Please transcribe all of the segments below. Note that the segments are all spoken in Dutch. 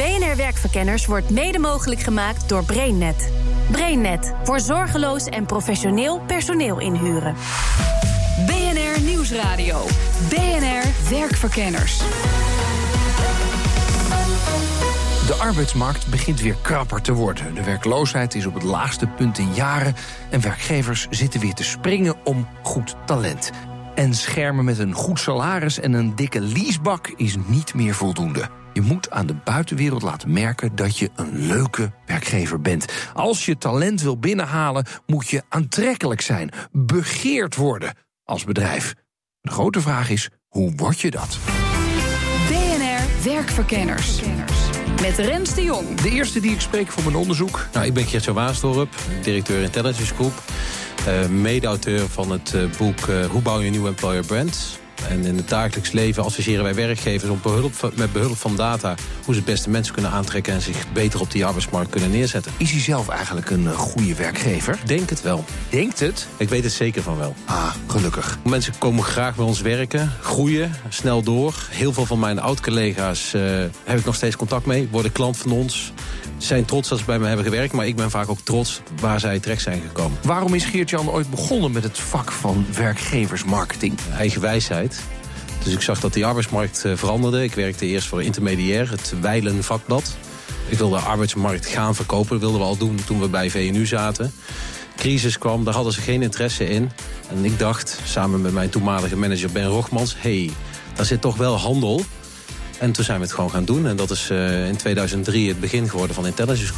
BNR Werkverkenners wordt mede mogelijk gemaakt door BrainNet. BrainNet voor zorgeloos en professioneel personeel inhuren. BNR Nieuwsradio. BNR Werkverkenners. De arbeidsmarkt begint weer krapper te worden. De werkloosheid is op het laagste punt in jaren. En werkgevers zitten weer te springen om goed talent. En schermen met een goed salaris en een dikke leasebak is niet meer voldoende. Je moet aan de buitenwereld laten merken dat je een leuke werkgever bent. Als je talent wil binnenhalen, moet je aantrekkelijk zijn, begeerd worden als bedrijf. De grote vraag is: hoe word je dat? BNR Werkverkenners. Met Rens de Jong. De eerste die ik spreek voor mijn onderzoek. Nou, ik ben Geert Waasdorp, directeur Intelligence Group. Uh, mede-auteur van het uh, boek uh, Hoe bouw je een nieuw employer brand? En in het dagelijks leven adviseren wij werkgevers om behulp, met behulp van data... hoe ze het beste mensen kunnen aantrekken en zich beter op die arbeidsmarkt kunnen neerzetten. Is hij zelf eigenlijk een goede werkgever? Denk het wel. Denkt het? Ik weet het zeker van wel. Ah, gelukkig. Mensen komen graag bij ons werken, groeien, snel door. Heel veel van mijn oud-collega's heb ik nog steeds contact mee, worden klant van ons zijn trots dat ze bij me hebben gewerkt... maar ik ben vaak ook trots waar zij terecht zijn gekomen. Waarom is Geert-Jan ooit begonnen met het vak van werkgeversmarketing? Eigen wijsheid. Dus ik zag dat die arbeidsmarkt veranderde. Ik werkte eerst voor Intermediair, het Weilen vakblad. Ik wilde de arbeidsmarkt gaan verkopen. Dat wilden we al doen toen we bij VNU zaten. Crisis kwam, daar hadden ze geen interesse in. En ik dacht, samen met mijn toenmalige manager Ben Rogmans... hé, hey, daar zit toch wel handel... En toen zijn we het gewoon gaan doen. En dat is uh, in 2003 het begin geworden van Intelligence.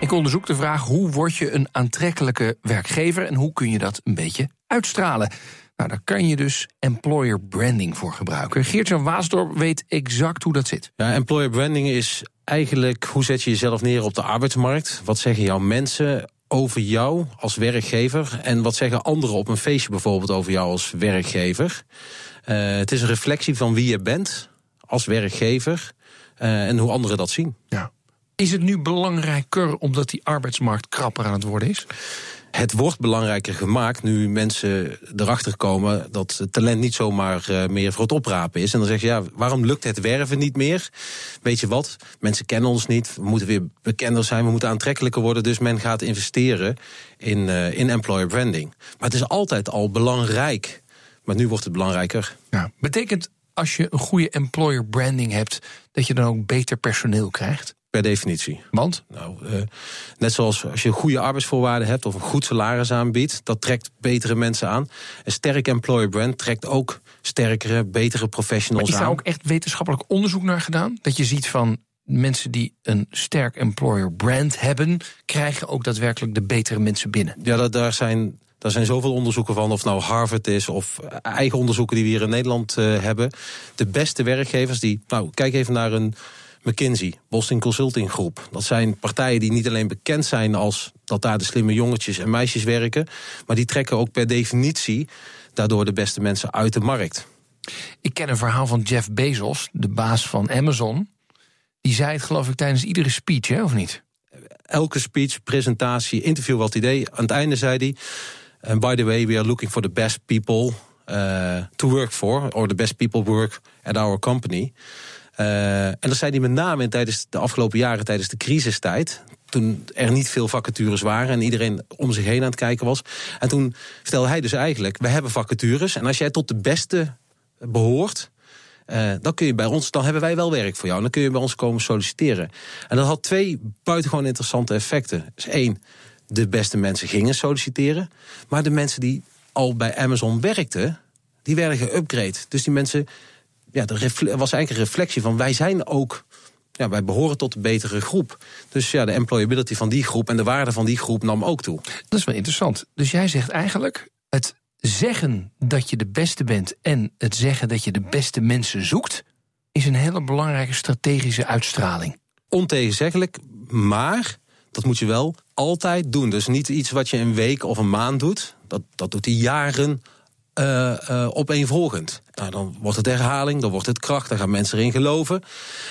Ik onderzoek de vraag hoe word je een aantrekkelijke werkgever... en hoe kun je dat een beetje uitstralen. Nou, daar kan je dus employer branding voor gebruiken. Geert-Jan Waasdorp weet exact hoe dat zit. Ja, employer branding is eigenlijk hoe zet je jezelf neer op de arbeidsmarkt. Wat zeggen jouw mensen over jou als werkgever... en wat zeggen anderen op een feestje bijvoorbeeld over jou als werkgever... Uh, het is een reflectie van wie je bent als werkgever uh, en hoe anderen dat zien. Ja. Is het nu belangrijker omdat die arbeidsmarkt krapper aan het worden is? Het wordt belangrijker gemaakt nu mensen erachter komen dat het talent niet zomaar uh, meer voor het oprapen is. En dan zeg je, ja, waarom lukt het werven niet meer? Weet je wat? Mensen kennen ons niet. We moeten weer bekender zijn. We moeten aantrekkelijker worden. Dus men gaat investeren in, uh, in employer branding. Maar het is altijd al belangrijk maar nu wordt het belangrijker. Ja. Betekent als je een goede employer branding hebt, dat je dan ook beter personeel krijgt? Per definitie. Want? Nou, uh, net zoals als je goede arbeidsvoorwaarden hebt of een goed salaris aanbiedt, dat trekt betere mensen aan. Een sterk employer brand trekt ook sterkere, betere professionals aan. is daar ook echt wetenschappelijk onderzoek naar gedaan? Dat je ziet van mensen die een sterk employer brand hebben, krijgen ook daadwerkelijk de betere mensen binnen. Ja, dat, daar zijn daar zijn zoveel onderzoeken van, of nou Harvard is of eigen onderzoeken die we hier in Nederland uh, hebben. De beste werkgevers die, nou kijk even naar een McKinsey, Boston Consulting Groep. Dat zijn partijen die niet alleen bekend zijn als dat daar de slimme jongetjes en meisjes werken, maar die trekken ook per definitie daardoor de beste mensen uit de markt. Ik ken een verhaal van Jeff Bezos, de baas van Amazon. Die zei het geloof ik tijdens iedere speech, hè, of niet? Elke speech, presentatie, interview wat idee. Aan het einde zei hij... And by the way, we are looking for the best people uh, to work for, or the best people work at our company. Uh, en dat zei hij met name tijdens de afgelopen jaren, tijdens de crisistijd. Toen er niet veel vacatures waren en iedereen om zich heen aan het kijken was. En toen vertelde hij dus eigenlijk: we hebben vacatures. En als jij tot de beste behoort, uh, dan kun je bij ons, dan hebben wij wel werk voor jou. Dan kun je bij ons komen solliciteren. En dat had twee buitengewoon interessante effecten. Dus één, de beste mensen gingen solliciteren. Maar de mensen die al bij Amazon werkten, die werden geupgrade. Dus die mensen, ja, er was eigenlijk een reflectie van wij zijn ook ja, wij behoren tot een betere groep. Dus ja, de employability van die groep en de waarde van die groep nam ook toe. Dat is wel interessant. Dus jij zegt eigenlijk, het zeggen dat je de beste bent en het zeggen dat je de beste mensen zoekt, is een hele belangrijke strategische uitstraling. Ontegenzeggelijk, maar dat moet je wel altijd doen. Dus niet iets wat je een week of een maand doet. Dat, dat doet hij jaren uh, uh, opeenvolgend. Nou, dan wordt het herhaling, dan wordt het kracht, dan gaan mensen erin geloven.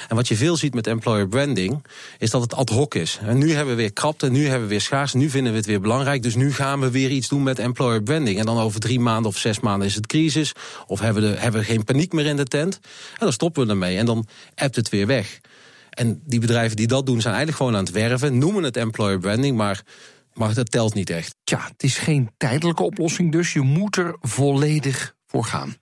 En wat je veel ziet met employer branding, is dat het ad hoc is. En nu hebben we weer krapte, nu hebben we weer schaars, nu vinden we het weer belangrijk. Dus nu gaan we weer iets doen met employer branding. En dan over drie maanden of zes maanden is het crisis. Of hebben we, de, hebben we geen paniek meer in de tent. En dan stoppen we ermee en dan appt het weer weg. En die bedrijven die dat doen, zijn eigenlijk gewoon aan het werven. Noemen het employer branding, maar, maar dat telt niet echt. Tja, het is geen tijdelijke oplossing, dus je moet er volledig voor gaan.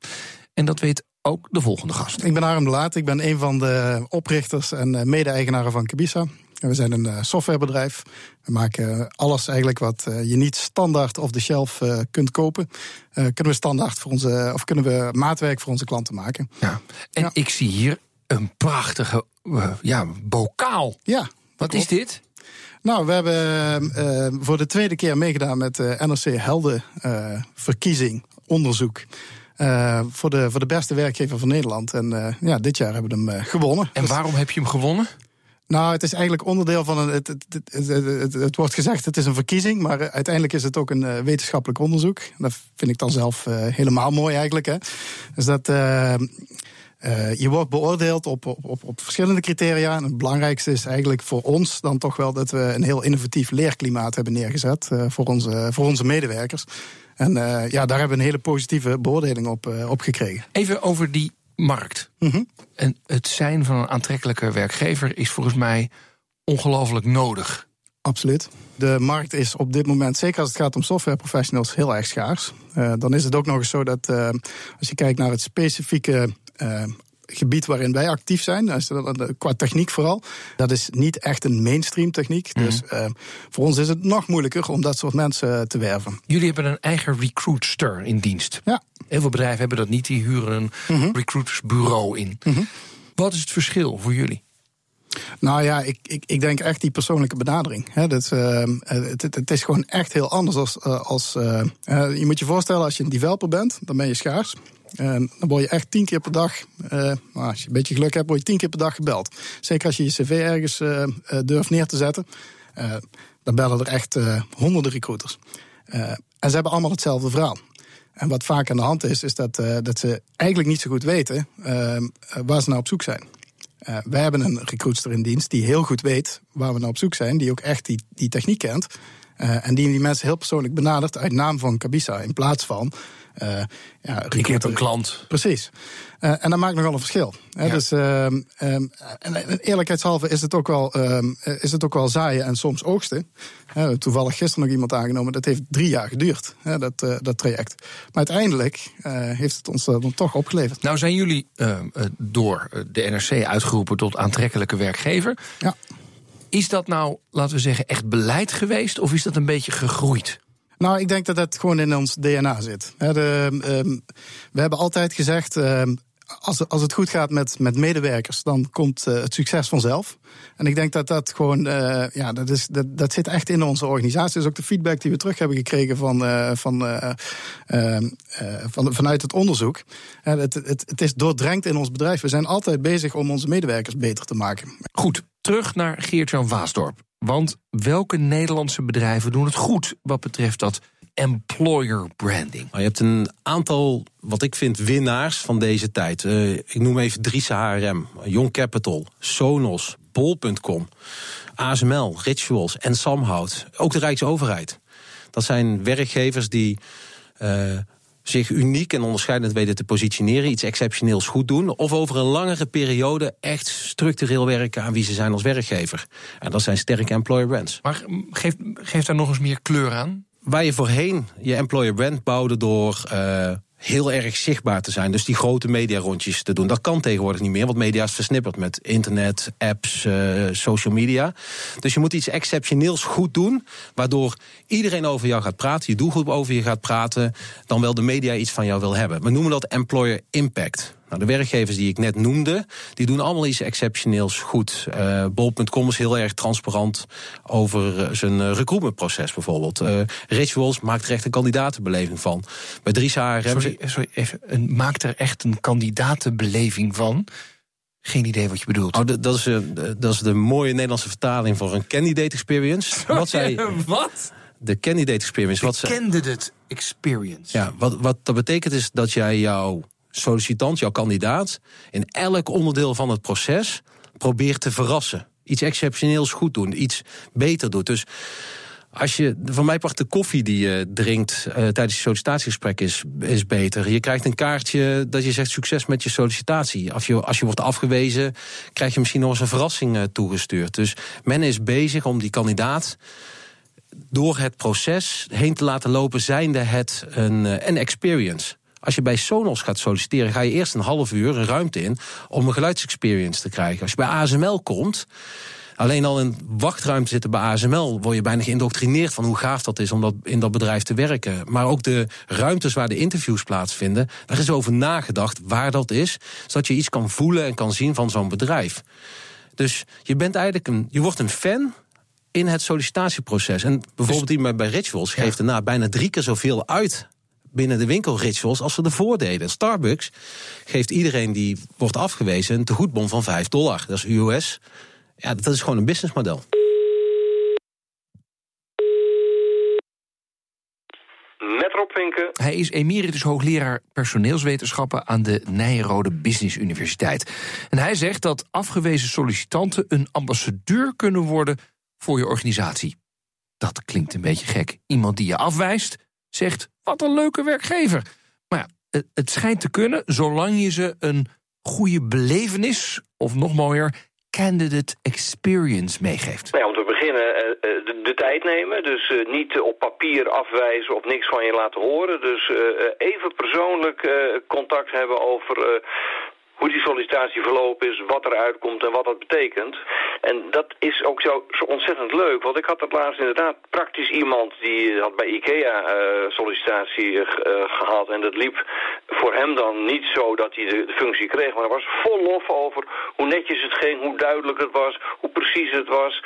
En dat weet ook de volgende gast. Ik ben Harm de Laat, ik ben een van de oprichters en eh, mede-eigenaren van Kabisa. We zijn een eh, softwarebedrijf. We maken alles eigenlijk wat eh, je niet standaard of de shelf kunt kopen. kunnen we standaard voor onze, of kunnen we maatwerk voor onze klanten maken. Ja. En Ja. ik zie hier een prachtige ja, bokaal. Ja, Wat is dit? Nou, we hebben eh, voor de tweede keer meegedaan met de NRC Helden eh, verkiezing, onderzoek. eh, voor, de, voor de beste werkgever van Nederland. En eh, ja, dit jaar hebben we hem eh, gewonnen. En waarom heb je hem gewonnen? nou, het is eigenlijk onderdeel van een. Het, het, het, het, wordt gezegd, het is een verkiezing, maar eh, uiteindelijk is het ook een eh, wetenschappelijk onderzoek. Dat vind ik dan zelf eh, helemaal mooi eigenlijk. Hè. Dus dat. Eh, je wordt beoordeeld op, op, op, op verschillende criteria. En het belangrijkste is eigenlijk voor ons dan toch wel dat we een heel innovatief leerklimaat hebben neergezet eh, voor, onze, voor onze medewerkers. En eh, ja, daar hebben we een hele positieve beoordeling op, op gekregen. Even over die markt. Mhm. En het zijn van een aantrekkelijke werkgever is volgens mij ongelooflijk nodig. Absoluut. De markt is op dit moment, zeker als het gaat om softwareprofessionals, heel erg schaars. Dan is het ook nog eens zo dat als je kijkt naar het specifieke gebied waarin wij actief zijn, dan, eh, qua techniek vooral, dat is niet echt een mainstream techniek. Dus eh, voor ons is het nog moeilijker om dat soort mensen eh, te werven. Jullie hebben een eigen recruitster in dienst. Ja. Heel veel bedrijven hebben dat niet, die huren een recruitersbureau in. Wat is het verschil voor jullie? Nou ja, ik, ik, ik denk echt die persoonlijke benadering. Dat, eh, het, het, is gewoon echt heel anders als. eh, als eh, eh, je moet je voorstellen, als je een developer bent, dan ben je schaars. En dan word je echt tien keer per dag, nou, als je een beetje geluk hebt, word je tien keer per dag gebeld. Zeker als je je cv ergens eh, eh, durft neer te zetten. dan bellen er echt honderden recruiters. En ze hebben allemaal hetzelfde verhaal. En wat vaak aan de hand is, is dat, dat ze eigenlijk niet zo goed weten eh, waar ze nou op zoek zijn. Eh, wij hebben een recruitster in dienst die heel goed weet waar we naar op zoek zijn. Die ook echt die, die techniek kent. En die die mensen heel persoonlijk benadert uit naam van Kabisa. In plaats van. Eh ja, een klant. Precies. Eh, en dat maakt nogal een verschil. Hè? Ja. Dus, ehm, ehm, en, eerlijkheidshalve is het, ook wel, ehm, eh, is het ook wel zaaien en soms oogsten. Toevallig gisteren nog iemand aangenomen. Dat heeft drie jaar geduurd, hè, dat, eh, dat traject. Maar uiteindelijk heeft het ons dan toch opgeleverd. Nou zijn jullie door de NRC uitgeroepen tot aantrekkelijke werkgever. Ja. Is dat nou, laten we zeggen, echt beleid geweest? Of is dat een beetje gegroeid? Nou, ik denk dat dat gewoon in ons DNA zit. Ehm, we hebben altijd gezegd. ehm, als, het- goed gaat met, medewerkers, dan komt eh, het succes vanzelf. En ik denk dat dat gewoon, eh, ja, dat, is, dat, dat zit echt in onze organisatie. Is ook de feedback die we terug hebben gekregen van, eh, van, eh, ehm, eh, van, vanuit het onderzoek. Het, het, het is doordrenkt in ons bedrijf. We zijn altijd bezig om onze medewerkers beter te maken. Goed, terug naar Geert-Jan Waasdorp. Want welke Nederlandse bedrijven doen het goed wat betreft dat employer branding? Maar je hebt een aantal, wat ik vind, winnaars van deze tijd. Eh, ik noem even Dries HRM, Young Capital, Sonos, Bol.com, ASML, Rituals en Samhout. Ook de Rijksoverheid. Dat zijn werkgevers die eh, zich uniek en onderscheidend weten te positioneren, iets exceptioneels goed doen, of over een langere periode echt structureel werken aan wie ze zijn als werkgever. En dat zijn sterke employer brands. Maar geef, geef daar nog eens meer kleur aan. Waar je voorheen je employer brand bouwde door eh, heel erg zichtbaar te zijn. Dus die grote mediarondjes te doen. Dat kan tegenwoordig niet meer, want media is versnipperd met internet, apps, eh, social media. Dus je moet iets exceptioneels goed doen, waardoor iedereen over jou gaat praten, je doelgroep over je gaat praten, dan wel de media iets van jou wil hebben. We noemen dat employer impact. Nou, de werkgevers die ik net noemde, die doen allemaal iets exceptioneels goed. Eh Bol.com is heel erg transparant over eh, zijn eh, recruitmentproces bijvoorbeeld. Eh, Rituals maakt er echt een kandidatenbeleving van. Bij Dries HRM... Sorry, sorry even. Maakt er echt een kandidatenbeleving van? Geen idee wat je bedoelt. Oh, dat, is, dat is de mooie Nederlandse vertaling voor een candidate experience. Wat zij, wat? de candidate experience. Wat, zij- Candidate experience. ja, wat, wat dat betekent is dat jij jouw sollicitant, jouw kandidaat, in elk onderdeel van het proces probeert te verrassen. Iets exceptioneels goed doen, iets beter doet. Dus Als je, van mij part de koffie die je drinkt uh, tijdens je sollicitatiegesprek is, is beter. Je krijgt een kaartje dat je zegt succes met je sollicitatie. Als je, als je wordt afgewezen, krijg je misschien nog eens een verrassing uh, toegestuurd. Dus men is bezig om die kandidaat door het proces heen te laten lopen, zijnde het een, uh, een experience. Als je bij Sonos gaat solliciteren, ga je eerst een half uur een ruimte in om een geluidsexperience te krijgen. Als je bij ASML komt, alleen al in wachtruimte zitten bij ASML, word je bijna geïndoctrineerd van hoe gaaf dat is om dat in dat bedrijf te werken. Maar ook de ruimtes waar de interviews plaatsvinden, daar is over nagedacht waar dat is, zodat je iets kan voelen en kan zien van zo'n bedrijf. Dus je bent eigenlijk een, je wordt een fan in het sollicitatieproces. En bijvoorbeeld die bij Rituals geeft daarna bijna drie keer zoveel uit binnen de winkelrituals als ze ervoor deden. Starbucks geeft iedereen die wordt afgewezen een tegoedbon van 5 dollar. Dat is US. Ja, dat is gewoon een businessmodel. Met Rob Winken. Hij is emeritus hoogleraar personeelswetenschappen aan de Nijrode Business Universiteit. En hij zegt dat afgewezen sollicitanten een ambassadeur kunnen worden voor je organisatie. Dat klinkt een beetje gek. Iemand die je afwijst, zegt: wat een leuke werkgever. Maar ja, het schijnt te kunnen, zolang je ze een goede belevenis, of nog mooier, candidate experience meegeeft. Nou om te beginnen de, de tijd nemen. Dus uh, niet op papier afwijzen of niks van je laten horen. Dus even persoonlijk contact hebben over hoe die sollicitatie verlopen is, wat eruit komt en wat dat betekent. En dat is ook zo, zo ontzettend leuk, want ik had het laatst inderdaad praktisch iemand die had bij IKEA uh, sollicitatie uh, gehad en dat liep voor hem dan niet zo dat hij de, de functie kreeg, maar er was vol lof over hoe netjes het ging, hoe duidelijk het was, hoe precies het was.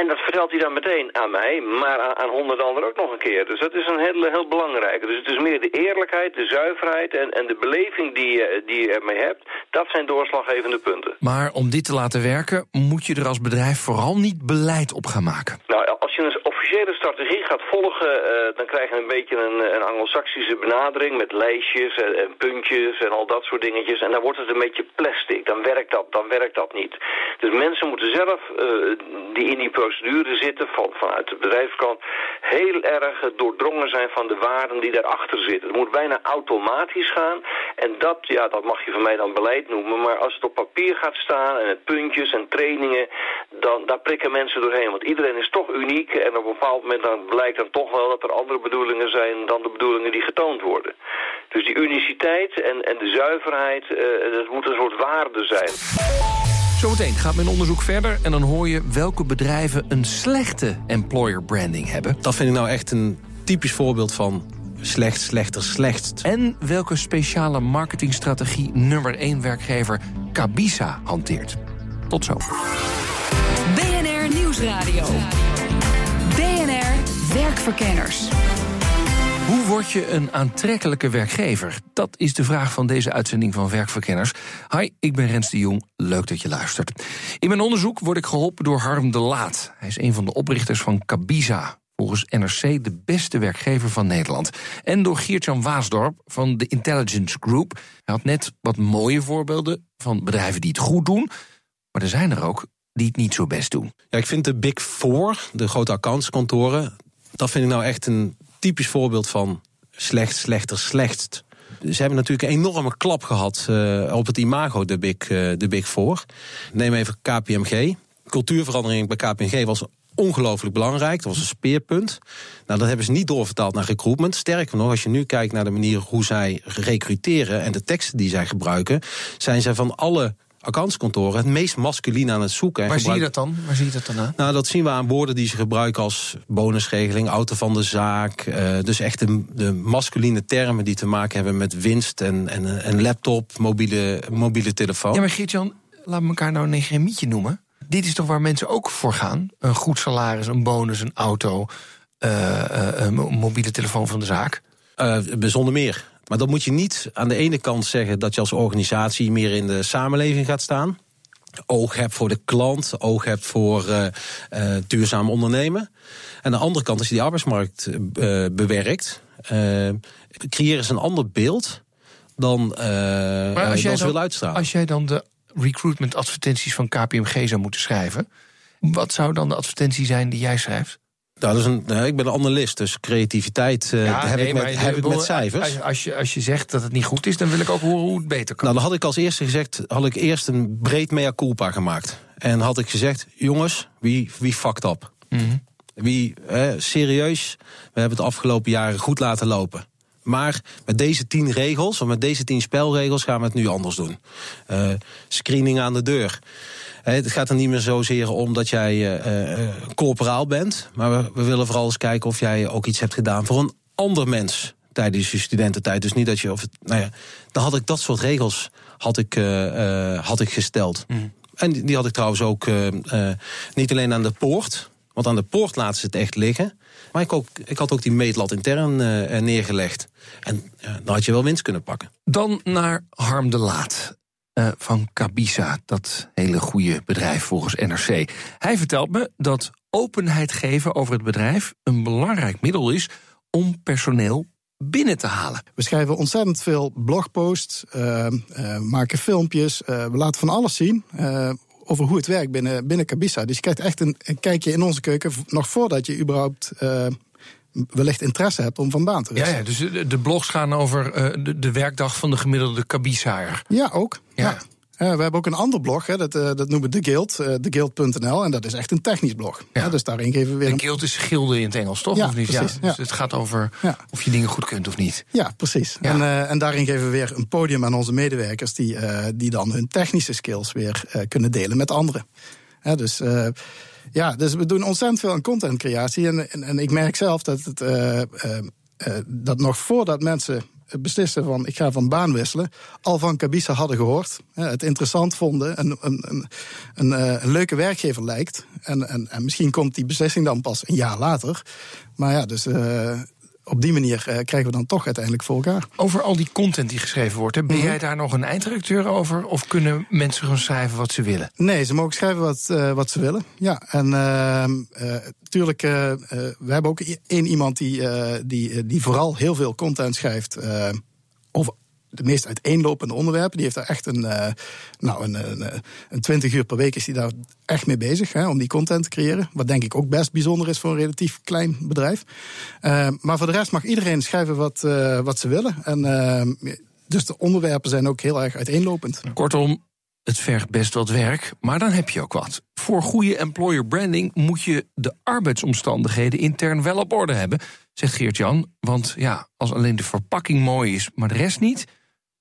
En dat vertelt hij dan meteen aan mij, maar aan, aan honderd anderen ook nog een keer. Dus dat is een heel, heel belangrijke. Dus het is meer de eerlijkheid, de zuiverheid en, en de beleving die, je, die je ermee hebt. Dat zijn doorslaggevende punten. Maar om dit te laten werken, moet je er als bedrijf vooral niet beleid op gaan maken. Nou, als je een officiële strategie gaat volgen, uh, dan krijg je een beetje een, een anglo-saxische benadering met lijstjes en, puntjes en al dat soort dingetjes. En dan wordt het een beetje plastic. Dan werkt dat, dan werkt dat niet. Dus mensen moeten zelf uh, die in die procedure zitten van, vanuit de bedrijfskant heel erg doordrongen zijn van de waarden die daarachter zitten. Het moet bijna automatisch gaan. En dat, ja, dat mag je van mij dan beleid noemen. Maar als het op papier gaat staan en het puntjes en trainingen, dan daar prikken mensen doorheen. Want iedereen is toch uniek en op een bepaald moment dan blijkt dan toch wel dat er andere bedoelingen zijn dan de bedoelingen die getoond worden. Dus die uniciteit en, en de zuiverheid, uh, dat moet een soort waarde zijn. Zometeen gaat mijn onderzoek verder en dan hoor je welke bedrijven een slechte employer branding hebben. Dat vind ik nou echt een typisch voorbeeld van slecht, slechter, slechtst. En welke speciale marketingstrategie nummer 1 werkgever Cabisa hanteert. Tot zo. Nieuwsradio. BNR Werkverkenners. Hoe word je een aantrekkelijke werkgever? Dat is de vraag van deze uitzending van Werkverkenners. Hi, ik ben Rens de Jong. Leuk dat je luistert. In mijn onderzoek word ik geholpen door Harm de Laat. Hij is een van de oprichters van Cabisa. Volgens NRC de beste werkgever van Nederland. En door Geert-Jan Waasdorp van de Intelligence Group. Hij had net wat mooie voorbeelden van bedrijven die het goed doen. Maar er zijn er ook die het niet zo best doen. Ja, ik vind de Big Four, de grote accountskantoren... dat vind ik nou echt een typisch voorbeeld van slecht, slechter, slechtst. Ze hebben natuurlijk een enorme klap gehad uh, op het imago, de Big, uh, de Big Four. Neem even KPMG. Cultuurverandering bij KPMG was ongelooflijk belangrijk. Dat was een speerpunt. Nou, dat hebben ze niet doorvertaald naar recruitment. Sterker nog, als je nu kijkt naar de manier hoe zij recruteren en de teksten die zij gebruiken, zijn zij van alle accountskantoren het meest masculien aan het zoeken. Waar zie je dat dan? Waar zie je dat dan aan? Nou, dat zien we aan woorden die ze gebruiken als bonusregeling, auto van de zaak. Uh, dus echt de, de masculine termen die te maken hebben met winst en, en, en laptop, mobiele, mobiele telefoon. Ja, maar Geert-Jan, laten we elkaar nou een negremietje noemen. Dit is toch waar mensen ook voor gaan? Een goed salaris, een bonus, een auto, uh, uh, een mobiele telefoon van de zaak? bijzonder meer. Maar dan moet je niet aan de ene kant zeggen dat je als organisatie meer in de samenleving gaat staan. Oog hebt voor de klant, oog hebt voor uh, uh, duurzaam ondernemen. Aan de andere kant, als je die arbeidsmarkt uh, bewerkt, creëren ze een ander beeld dan, maar als jij dan, wil uitstralen. Als jij dan de recruitment advertenties van KPMG zou moeten schrijven, wat zou dan de advertentie zijn die jij schrijft? Nou, dat is een, nou, ik ben een analist, dus creativiteit uh, Ja, heb, nee, ik met, maar heb ik bedoel, met cijfers. Als, als, je, als je zegt dat het niet goed is, dan wil ik ook horen hoe het beter kan. Nou, dan had ik als eerste gezegd, had ik eerst een breed mea culpa gemaakt. En had ik gezegd, jongens, wie, wie fucked up? Mhm. Wie, hè, serieus, we hebben het afgelopen jaren goed laten lopen. Maar met deze tien regels, of met deze tien spelregels, gaan we het nu anders doen. Eh, screening aan de deur. Hè, het gaat er niet meer zozeer om dat jij eh, eh, corporaal bent. Maar we, we willen vooral eens kijken of jij ook iets hebt gedaan voor een ander mens tijdens je studententijd. Dus niet dat je. Of, nou ja, dan had ik dat soort regels had ik, eh, eh, had ik gesteld. En die, die had ik trouwens ook eh, eh, niet alleen aan de poort. Want aan de poort laten ze het echt liggen. Maar ik, ook, ik had ook die meetlat intern eh, er neergelegd. En eh, dan had je wel winst kunnen pakken. Dan naar Harm de Laat eh, van Cabisa, dat hele goede bedrijf volgens NRC. Hij vertelt me dat openheid geven over het bedrijf een belangrijk middel is om personeel binnen te halen. We schrijven ontzettend veel blogposts, eh, eh, maken filmpjes. eh, we laten van alles zien eh, over hoe het werkt binnen, binnen Cabisa. Dus je krijgt echt een, een kijkje in onze keuken... nog voordat je überhaupt eh, wellicht interesse hebt om van baan te Ja, wisselen. ja dus de, blogs gaan over eh, de, de werkdag van de gemiddelde Cabisaer. Ja, ook. Ja. Ja. Eh, we hebben ook een ander blog, hè, dat, eh, dat noemen we The Guild, eh theguild.nl. En dat is echt een technisch blog. Ja. Dus daarin geven we weer De guild is gilde in het Engels, toch? Ja, of niet? precies, Dus ja. het gaat over of je dingen goed kunt of niet. Ja, precies. Ja. En, en daarin geven we weer een podium aan onze medewerkers... die, die dan hun technische skills weer kunnen delen met anderen. Hè, dus, ja, dus we doen ontzettend veel aan contentcreatie. En, en, en ik merk zelf dat, het, dat nog voordat mensen beslissen van ik ga van baan wisselen... al van Cabisa hadden gehoord. het interessant vonden. Een, een, een, een, eh, leuke werkgever lijkt. En, en, en misschien komt die beslissing dan pas een jaar later. Maar ja, dus... eh, op die manier eh, krijgen we dan toch uiteindelijk voor elkaar. Over al die content die geschreven wordt, hè, ben Mhm. jij daar nog een eindredacteur over? Of kunnen mensen gewoon schrijven wat ze willen? Nee, ze mogen schrijven wat, eh, wat ze willen. Ja, en natuurlijk, uh, we hebben ook één iemand die, eh, die, eh, die vooral heel veel content schrijft eh, over de meest uiteenlopende onderwerpen. Die heeft daar echt een, eh, nou, een, een, een 20 uur per week is die daar echt mee bezig hè, om die content te creëren. Wat denk ik ook best bijzonder is voor een relatief klein bedrijf. Eh, maar voor de rest mag iedereen schrijven wat, eh, wat ze willen. En, dus de onderwerpen zijn ook heel erg uiteenlopend. Kortom, het vergt best wat werk, maar dan heb je ook wat. Voor goede employer branding moet je de arbeidsomstandigheden intern wel op orde hebben, zegt Geert-Jan. Want ja, als alleen de verpakking mooi is, maar de rest niet,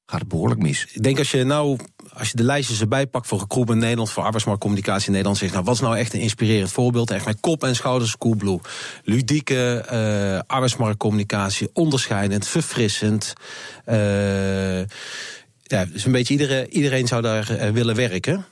gaat het behoorlijk mis. Ik denk als je nou, als je de lijstjes erbij pakt voor recruitment Nederland, voor arbeidsmarktcommunicatie in Nederland, zegt nou, wat is nou echt een inspirerend voorbeeld? Echt met kop en schouders Coolblue. Ludieke eh, arbeidsmarktcommunicatie, onderscheidend, verfrissend. Eh, ja, dus een beetje iedereen, iedereen zou daar eh, willen werken.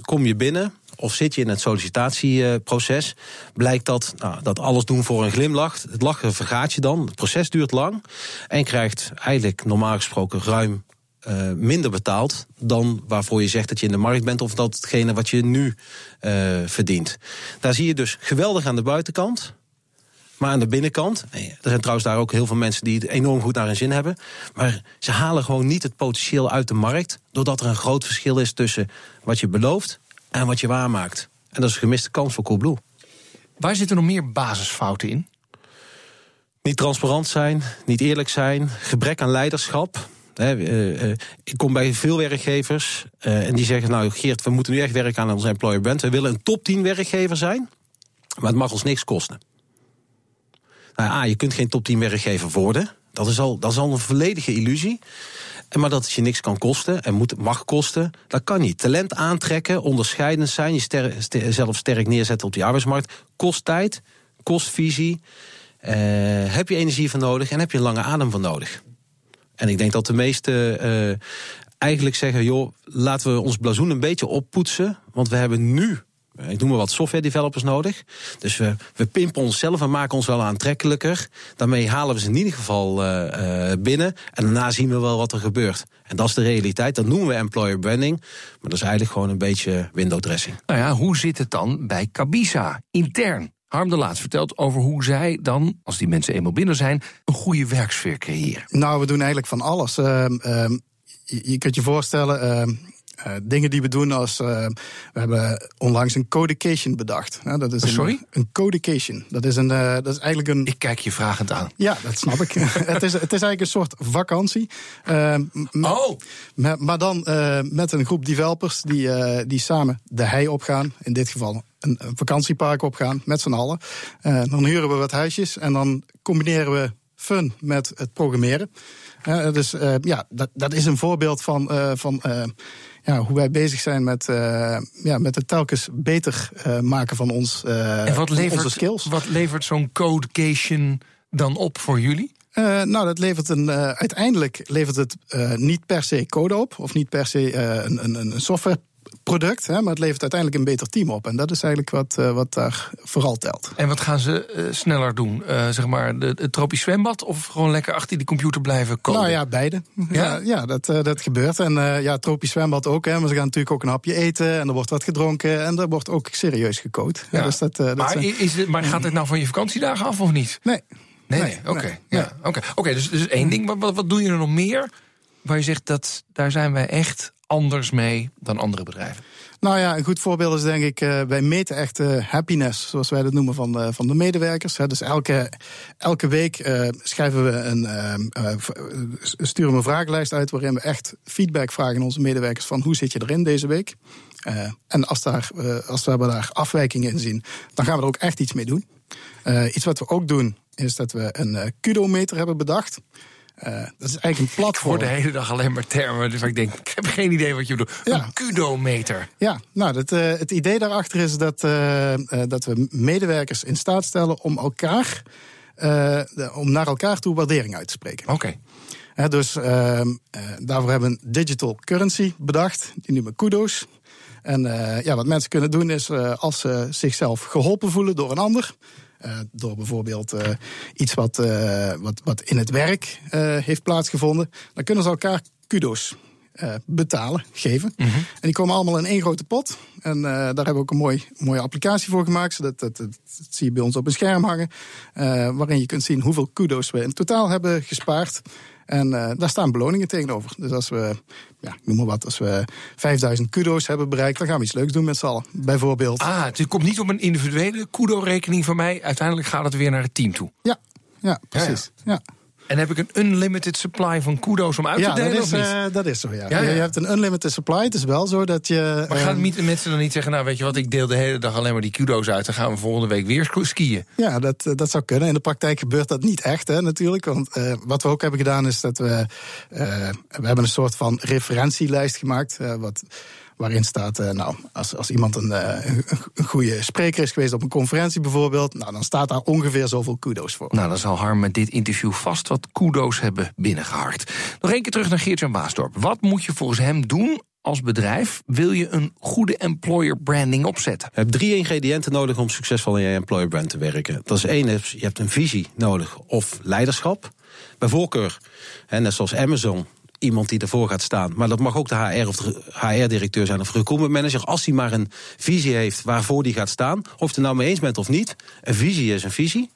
Kom je binnen, of zit je in het sollicitatieproces, blijkt dat, nou, dat alles doen voor een glimlach. Het lachen vergaat je dan, het proces duurt lang en krijgt eigenlijk normaal gesproken ruim uh, minder betaald dan waarvoor je zegt dat je in de markt bent of datgene wat je nu uh, verdient. Daar zie je dus geweldig aan de buitenkant. Maar aan de binnenkant, er zijn trouwens daar ook heel veel mensen die het enorm goed naar hun zin hebben. Maar ze halen gewoon niet het potentieel uit de markt. Doordat er een groot verschil is tussen wat je belooft en wat je waarmaakt. En dat is een gemiste kans voor Coolblue. Waar zitten nog meer basisfouten in? Niet transparant zijn, niet eerlijk zijn, gebrek aan leiderschap. He, uh, uh, ik kom bij veel werkgevers uh, en die zeggen: Nou, Geert, we moeten nu echt werken aan onze employer brand. We willen een top 10 werkgever zijn, maar het mag ons niks kosten. Nou, A, je kunt geen top 10 werkgever worden. Dat is al, dat is al een volledige illusie. Maar dat het je niks kan kosten en moet, mag kosten, dat kan niet. Talent aantrekken, onderscheidend zijn, je ster, ster, zelf sterk neerzetten op die arbeidsmarkt, kost tijd, kost visie. heb je energie van nodig en heb je een lange adem van nodig. En ik denk dat de meesten uh, eigenlijk zeggen: joh, laten we ons blazoen een beetje oppoetsen. Want we hebben nu, ik noem maar wat, software developers nodig. Dus we, we pimpen onszelf en maken ons wel aantrekkelijker. Daarmee halen we ze in ieder geval uh, binnen. En daarna zien we wel wat er gebeurt. En dat is de realiteit. Dat noemen we employer branding. Maar dat is eigenlijk gewoon een beetje window dressing. Nou ja, hoe zit het dan bij Cabisa intern? Harm de Laat vertelt over hoe zij dan, als die mensen eenmaal binnen zijn, een goede werksfeer creëren. Nou, we doen eigenlijk van alles. Uh, uh, je, je, kunt je voorstellen, uh, Uh, dingen die we doen als. We hebben onlangs een codication bedacht. Uh, dat is een, Sorry? Een codication. Dat is, een, dat is eigenlijk een. Ik kijk je vragend aan. Ja, dat snap ik. het, is, het is eigenlijk een soort vakantie. oh! Met, maar dan met een groep developers die, die samen de hei opgaan. In dit geval een, een vakantiepark opgaan met z'n allen. dan huren we wat huisjes en dan combineren we fun met het programmeren. Uh, dus uh, ja, dat, dat is een voorbeeld van, van ja, hoe wij bezig zijn met, ja, met het telkens beter maken van ons, en wat levert, onze skills. Wat levert zo'n codecation dan op voor jullie? nou, dat levert een, uiteindelijk levert het niet per se code op, of niet per se een, een, een software product, hè, maar het levert uiteindelijk een beter team op. En dat is eigenlijk wat, uh, wat daar vooral telt. En wat gaan ze uh, sneller doen? Uh, zeg maar de, het tropisch zwembad of gewoon lekker achter die computer blijven komen? Nou ja, beide. Ja, ja, ja dat, dat gebeurt. En ja, tropisch zwembad ook. Hè, maar ze gaan natuurlijk ook een hapje eten en er wordt wat gedronken en er wordt ook serieus gecoacht. Ja. dus dat, dat maar, is het, maar gaat het nou van je vakantiedagen af of niet? Nee. Nee, nee, oké. Okay, nee, ja, oké. Okay. okay, dus, dus één ding. Wat, wat doe je er nog meer waar je zegt dat daar zijn wij echt anders mee dan andere bedrijven? Nou ja, een goed voorbeeld is denk ik, uh, wij meten echt uh, happiness, zoals wij dat noemen, van, uh, van de medewerkers. Dus elke, elke week schrijven we een, sturen we een vragenlijst uit waarin we echt feedback vragen aan onze medewerkers van hoe zit je erin deze week. en als, daar, als we daar afwijkingen in zien, dan gaan we er ook echt iets mee doen. iets wat we ook doen, is dat we een kudometer hebben bedacht. Uh, dat is eigenlijk een platform. Ik hoor de hele dag alleen maar termen, dus ik denk, ik heb geen idee wat je bedoelt. Ja. Een kudometer. Ja, nou, dat, uh, het idee daarachter is dat, uh, dat we medewerkers in staat stellen om elkaar, om naar elkaar toe waardering uit te spreken. Oké. Okay. dus ehm, daarvoor hebben we een digital currency bedacht, die noemen kudo's. En ja, wat mensen kunnen doen is, als ze zichzelf geholpen voelen door een ander, uh, door bijvoorbeeld uh, iets wat, uh, wat, wat in het werk heeft plaatsgevonden, dan kunnen ze elkaar kudo's betalen, geven. Mm -hmm. En die komen allemaal in één grote pot. En daar hebben we ook een mooi, mooie applicatie voor gemaakt. Zodat, dat, dat, dat zie je bij ons op een scherm hangen. waarin je kunt zien hoeveel kudo's we in totaal hebben gespaard. En uh, daar staan beloningen tegenover. Dus als we, ja, noem maar wat, als we 5000 kudo's hebben bereikt, dan gaan we iets leuks doen met z'n allen. Bijvoorbeeld. Ah, het komt niet op een individuele kudo-rekening van mij. Uiteindelijk gaat het weer naar het team toe. Ja, ja precies. Ja, ja. En heb ik een unlimited supply van kudo's om uit ja, te delen? Dat is, uh, dat is zo, ja. ja, ja. Je hebt een unlimited supply. Het is wel zo dat je. Maar gaan uh, mensen dan niet zeggen: Nou, weet je wat, ik deel de hele dag alleen maar die kudo's uit. Dan gaan we volgende week weer skiën. Ja, dat, dat zou kunnen. In de praktijk gebeurt dat niet echt, hè, natuurlijk. Want uh, wat we ook hebben gedaan is dat we. we hebben een soort van referentielijst gemaakt. wat waarin staat, uh, nou, als, als iemand een, uh, een goede spreker is geweest op een conferentie bijvoorbeeld, nou, dan staat daar ongeveer zoveel kudo's voor. Nou, dan zal Harm met dit interview vast wat kudo's hebben binnengeharkt. Nog één keer terug naar Geert-Jan Waasdorp. Wat moet je volgens hem doen als bedrijf wil je een goede employer branding opzetten? Je hebt drie ingrediënten nodig om succesvol in je employer brand te werken. Dat is één, je hebt een visie nodig of leiderschap. Bij voorkeur, net zoals Amazon, iemand die ervoor gaat staan. Maar dat mag ook de HR of de HR-directeur zijn of recruitment manager. Als hij maar een visie heeft waarvoor die gaat staan. Of je er nou mee eens bent of niet. Een visie is een visie.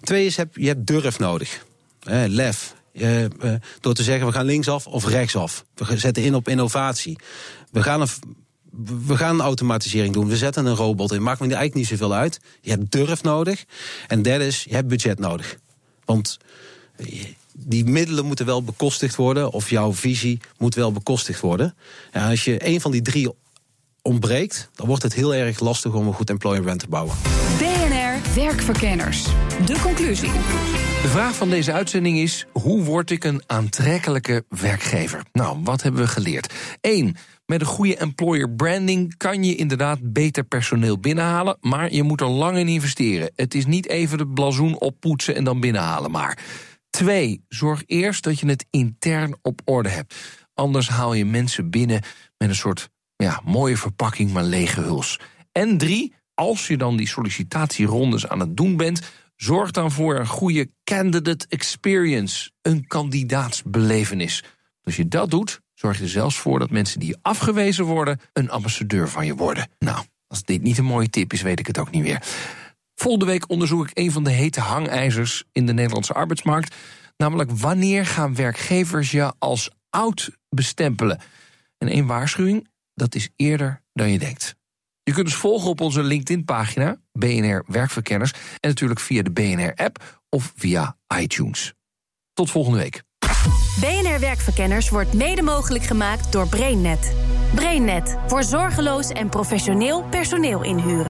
Twee is, je hebt durf nodig. Eh, lef. Uh, door te zeggen, we gaan linksaf of rechtsaf. We zetten in op innovatie. We gaan een, we gaan automatisering doen. We zetten een robot in. Maakt me eigenlijk niet zoveel uit. Je hebt durf nodig. En derde is, je hebt budget nodig. Want die middelen moeten wel bekostigd worden, of jouw visie moet wel bekostigd worden. En als je een van die drie ontbreekt, dan wordt het heel erg lastig om een goed employer brand te bouwen. BNR Werkverkenners. De conclusie. De vraag van deze uitzending is: hoe word ik een aantrekkelijke werkgever? Nou, wat hebben we geleerd? Eén. Met een goede employer branding kan je inderdaad beter personeel binnenhalen, maar je moet er lang in investeren. Het is niet even de blazoen oppoetsen en dan binnenhalen maar. Twee, zorg eerst dat je het intern op orde hebt. Anders haal je mensen binnen met een soort ja, mooie verpakking, maar lege huls. En drie, als je dan die sollicitatierondes aan het doen bent, zorg dan voor een goede candidate experience, een kandidaatsbelevenis. Als je dat doet, zorg je zelfs voor dat mensen die afgewezen worden, een ambassadeur van je worden. Nou, als dit niet een mooie tip is, weet ik het ook niet meer. Volgende week onderzoek ik een van de hete hangijzers in de Nederlandse arbeidsmarkt. Namelijk wanneer gaan werkgevers je als oud bestempelen? En één waarschuwing: dat is eerder dan je denkt. Je kunt ons volgen op onze LinkedIn-pagina, BNR Werkverkenners... en natuurlijk via de BNR-app of via iTunes. Tot volgende week. BNR Werkverkenners wordt mede mogelijk gemaakt door BrainNet. BrainNet voor zorgeloos en professioneel personeel inhuren.